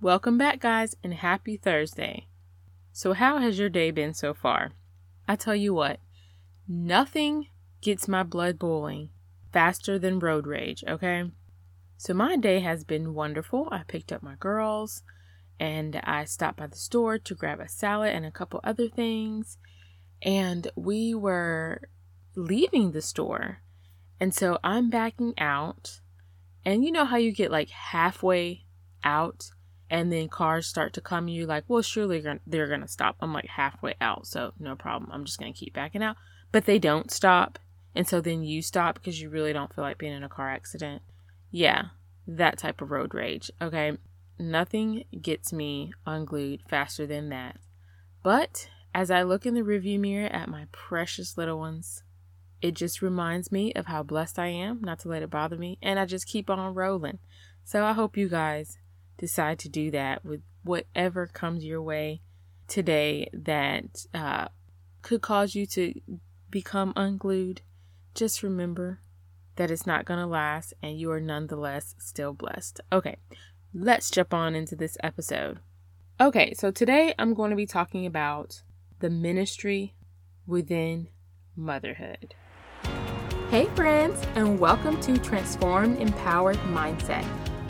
Welcome back, guys, and happy Thursday. So, how has your day been so far? I tell you what, nothing gets my blood boiling faster than road rage, okay? So, my day has been wonderful. I picked up my girls and I stopped by the store to grab a salad and a couple other things. And we were leaving the store. And so I'm backing out. And you know how you get like halfway out and then cars start to come you like well surely they're going to stop. I'm like halfway out so no problem. I'm just going to keep backing out. But they don't stop and so then you stop because you really don't feel like being in a car accident. Yeah that type of road rage okay? Nothing gets me unglued faster than that. But as i look in the rearview mirror at my precious little ones it just reminds me of how blessed i am not to let it bother me and i just keep on rolling. So i hope you guys decide to do that with whatever comes your way today that uh, could cause you to become unglued, just remember that it's not going to last and you are nonetheless still blessed. Okay, let's jump on into this episode. Okay, so today I'm going to be talking about the ministry within motherhood. Hey, friends, and welcome to Transformed Empowered Mindset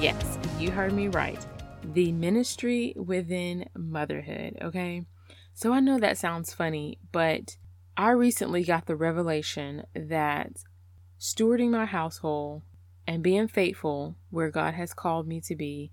Yes, you heard me right. The ministry within motherhood, okay? So I know that sounds funny, but I recently got the revelation that stewarding my household and being faithful where God has called me to be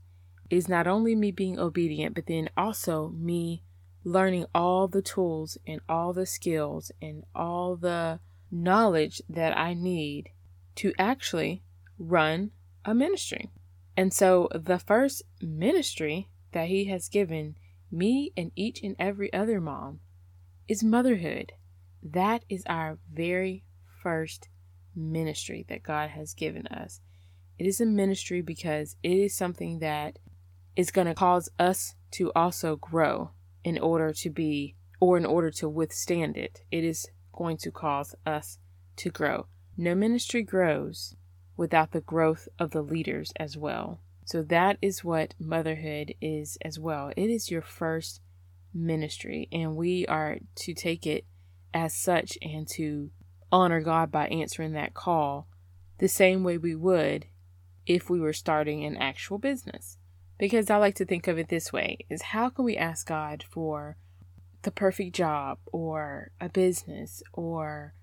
is not only me being obedient, but then also me learning all the tools and all the skills and all the knowledge that I need to actually run a ministry. And so the first ministry that he has given me and each and every other mom is motherhood. That is our very first ministry that God has given us. It is a ministry because it is something that is going to cause us to also grow in order to be, or in order to withstand it. It is going to cause us to grow. No ministry grows without the growth of the leaders as well. So that is what motherhood is as well. It is your first ministry, and we are to take it as such and to honor God by answering that call the same way we would if we were starting an actual business. Because I like to think of it this way is how can we ask God for the perfect job or a business or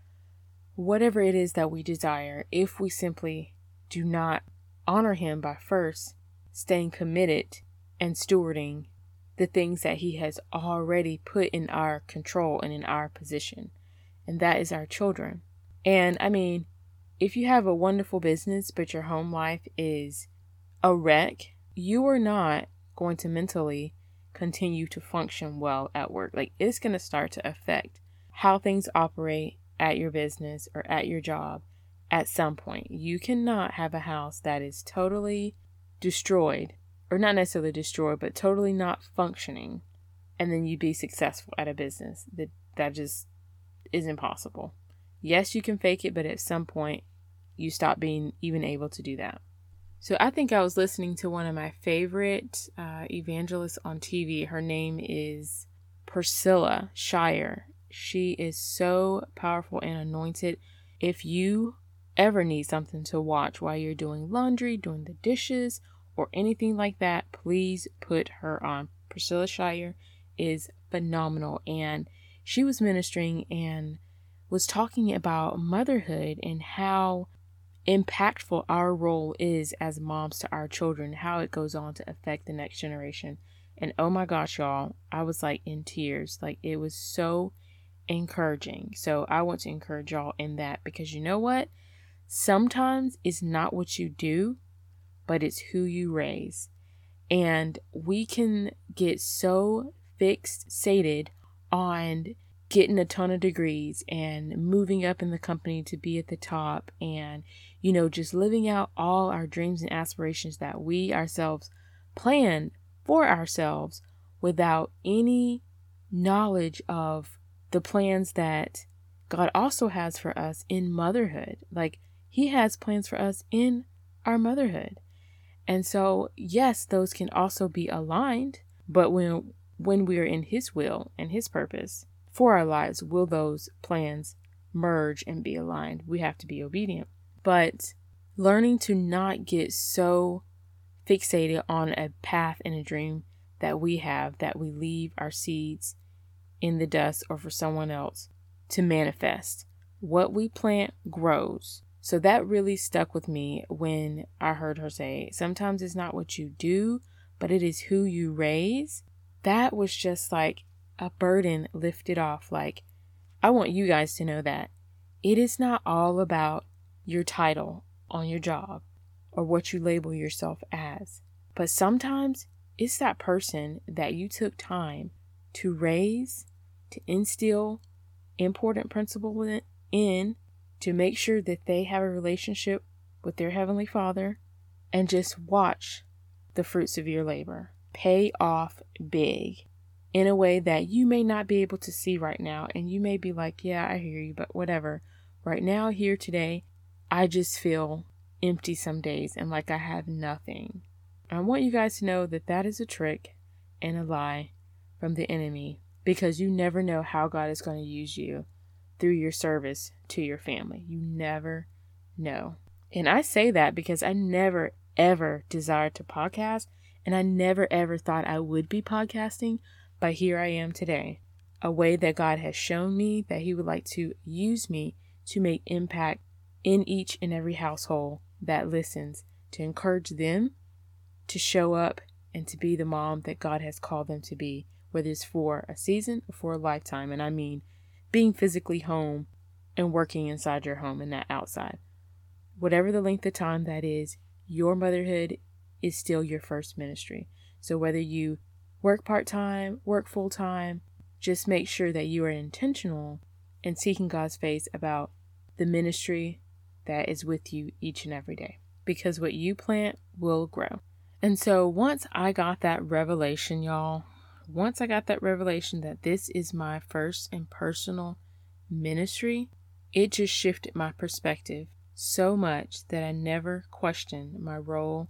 whatever it is that we desire if we simply do not honor Him by first staying committed and stewarding the things that He has already put in our control and in our position, and that is our children. And I mean, if you have a wonderful business, but your home life is a wreck, you are not going to mentally continue to function well at work. Like, it's going to start to affect how things operate at your business or at your job at some point. You cannot have a house that is totally destroyed, or not necessarily destroyed, but totally not functioning, and then you be successful at a business. That that just is impossible. Yes, you can fake it, but at some point you stop being even able to do that. So I think I was listening to one of my favorite uh, evangelists on TV. Her name is Priscilla Shirer. She is so powerful and anointed. If you ever need something to watch while you're doing laundry, doing the dishes, or anything like that, please put her on. Priscilla Shirer is phenomenal. And she was ministering and was talking about motherhood and how impactful our role is as moms to our children, how it goes on to affect the next generation. And oh my gosh, y'all, I was like in tears. Like it was so encouraging. So I want to encourage y'all in that because you know what? Sometimes it's not what you do, but it's who you raise. And we can get so fixated on getting a ton of degrees and moving up in the company to be at the top and, you know, just living out all our dreams and aspirations that we ourselves plan for ourselves without any knowledge of the plans that God also has for us in motherhood. Like, He has plans for us in our motherhood. And so, yes, those can also be aligned, but when when we are in his will and his purpose, for our lives will those plans merge and be aligned. We have to be obedient. But learning to not get so fixated on a path and a dream that we have that we leave our seeds in the dust or for someone else to manifest. What we plant grows. So that really stuck with me when I heard her say, Sometimes it's not what you do, but it is who you raise. That was just like a burden lifted off. Like, I want you guys to know that it is not all about your title on your job or what you label yourself as, but sometimes it's that person that you took time to raise, to instill important principles in, to make sure that they have a relationship with their Heavenly Father, and just watch the fruits of your labor pay off big in a way that you may not be able to see right now. And you may be like, yeah, I hear you, but whatever. Right now, here today, I just feel empty some days and like I have nothing. I want you guys to know that that is a trick and a lie from the enemy because you never know how God is going to use you through your service to your family. You never know. And I say that because I never ever desired to podcast and I never ever thought I would be podcasting but here I am today, a way that God has shown me that He would like to use me to make impact in each and every household that listens, to encourage them to show up and to be the mom that God has called them to be, whether it's for a season or for a lifetime. And I mean being physically home and working inside your home and not outside. Whatever the length of time that is, your motherhood is still your first ministry. So whether you work part time, work full time. Just make sure that you are intentional in seeking God's face about the ministry that is with you each and every day. Because what you plant will grow. And so once I got that revelation, y'all, once I got that revelation that this is my first and personal ministry, it just shifted my perspective so much that I never questioned my role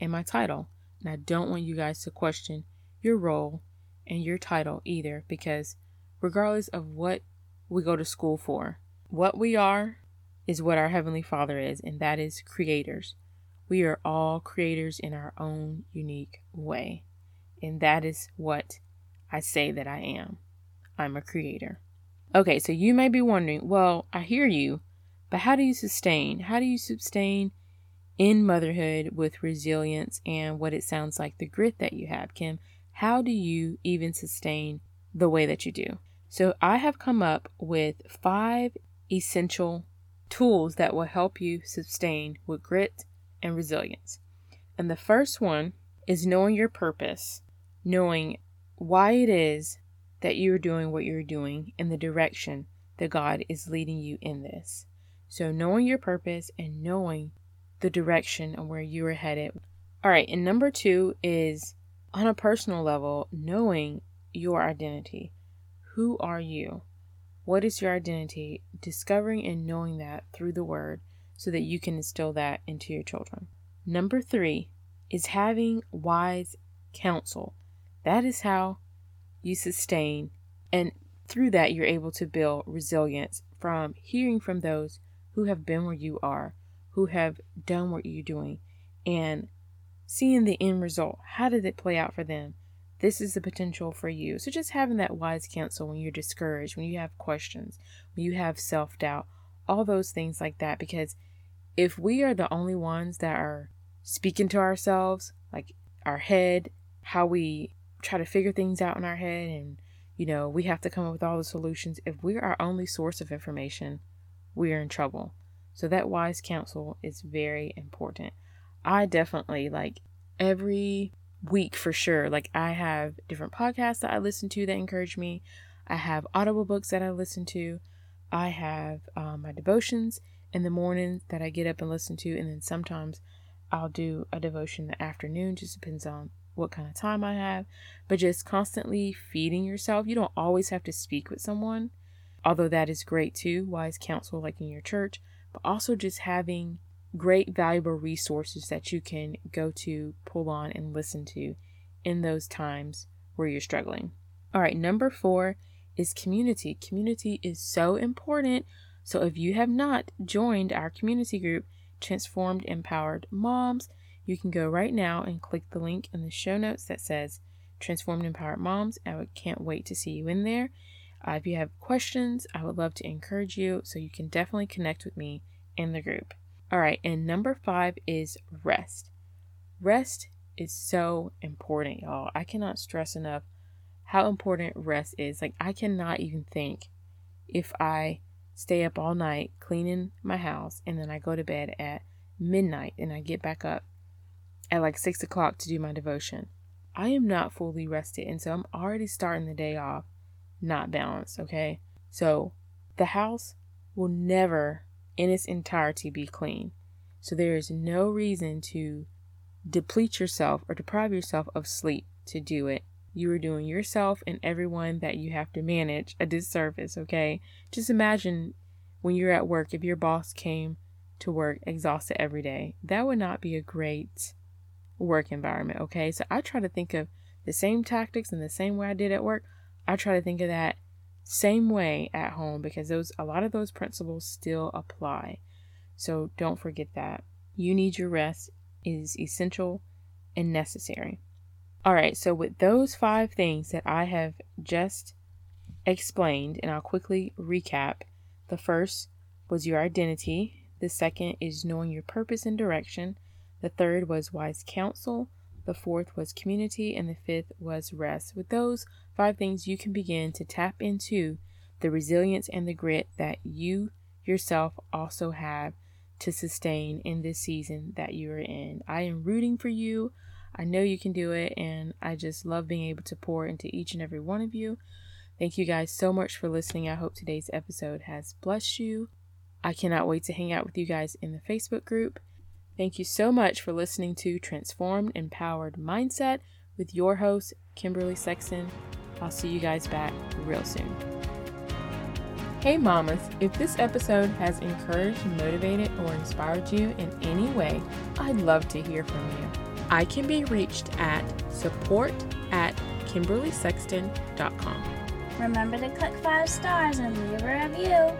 and my title. And I don't want you guys to question your role and your title either, because regardless of what we go to school for, what we are is what our Heavenly Father is, and that is creators. We are all creators in our own unique way. And that is what I say that I am. I'm a creator. Okay, so you may be wondering, well, I hear you, but how do you sustain? How do you sustain in motherhood with resilience and what it sounds like the grit that you have, Kim? how do you even sustain the way that you do? So, I have come up with five essential tools that will help you sustain with grit and resilience. And the first one is knowing your purpose, knowing why it is that you're doing what you're doing in the direction that God is leading you in this. So, knowing your purpose and knowing the direction of where you are headed. All right, and number two is on a personal level, knowing your identity. Who are you? What is your identity? Discovering and knowing that through the word so that you can instill that into your children. Number three is having wise counsel. That is how you sustain, and through that, you're able to build resilience from hearing from those who have been where you are, who have done what you're doing, and seeing the end result. How did it play out for them? This is the potential for you. So just having that wise counsel when you're discouraged, when you have questions, when you have self doubt, all those things like that. Because if we are the only ones that are speaking to ourselves, like our head, how we try to figure things out in our head, and you know, we have to come up with all the solutions. If we're our only source of information, we're in trouble. So that wise counsel is very important. I definitely like every week for sure. Like I have different podcasts that I listen to that encourage me. I have audible books that I listen to. I have um, my devotions in the morning that I get up and listen to, and then sometimes I'll do a devotion in the afternoon. Just depends on what kind of time I have. But just constantly feeding yourself. You don't always have to speak with someone, although that is great too. Wise counsel, like in your church, but also just having great, valuable resources that you can go to, pull on, and listen to in those times where you're struggling. All right, number four is community. Community is so important. So if you have not joined our community group, Transformed Empowered Moms, you can go right now and click the link in the show notes that says Transformed Empowered Moms. I can't wait to see you in there. Uh, if you have questions, I would love to encourage you, so you can definitely connect with me in the group. All right, and number five is rest. Rest is so important, y'all. I cannot stress enough how important rest is. Like, I cannot even think if I stay up all night cleaning my house and then I go to bed at midnight and I get back up at like six o'clock to do my devotion. I am not fully rested, and so I'm already starting the day off not balanced, okay? So the house will never in its entirety be clean. So there is no reason to deplete yourself or deprive yourself of sleep to do it. You are doing yourself and everyone that you have to manage a disservice, okay? Just imagine when you're at work, if your boss came to work exhausted every day, that would not be a great work environment, okay? So I try to think of the same tactics and the same way I did at work. I try to think of that same way at home because those a lot of those principles still apply. So don't forget that. You need your rest is essential and necessary. All right, so with those five things that I have just explained, and I'll quickly recap. The first was your identity. The second is knowing your purpose and direction. The third was wise counsel. The fourth was community. And the fifth was rest. With those five things, you can begin to tap into the resilience and the grit that you yourself also have to sustain in this season that you are in. I am rooting for you. I know you can do it, and I just love being able to pour into each and every one of you. Thank you guys so much for listening. I hope today's episode has blessed you. I cannot wait to hang out with you guys in the Facebook group. Thank you so much for listening to Transformed Empowered Mindset with your host, Kimberly Sexton. I'll see you guys back real soon. Hey, mamas, if this episode has encouraged, motivated, or inspired you in any way, I'd love to hear from you. I can be reached at support at kimberlysexton.com. Remember to click five stars and leave a review.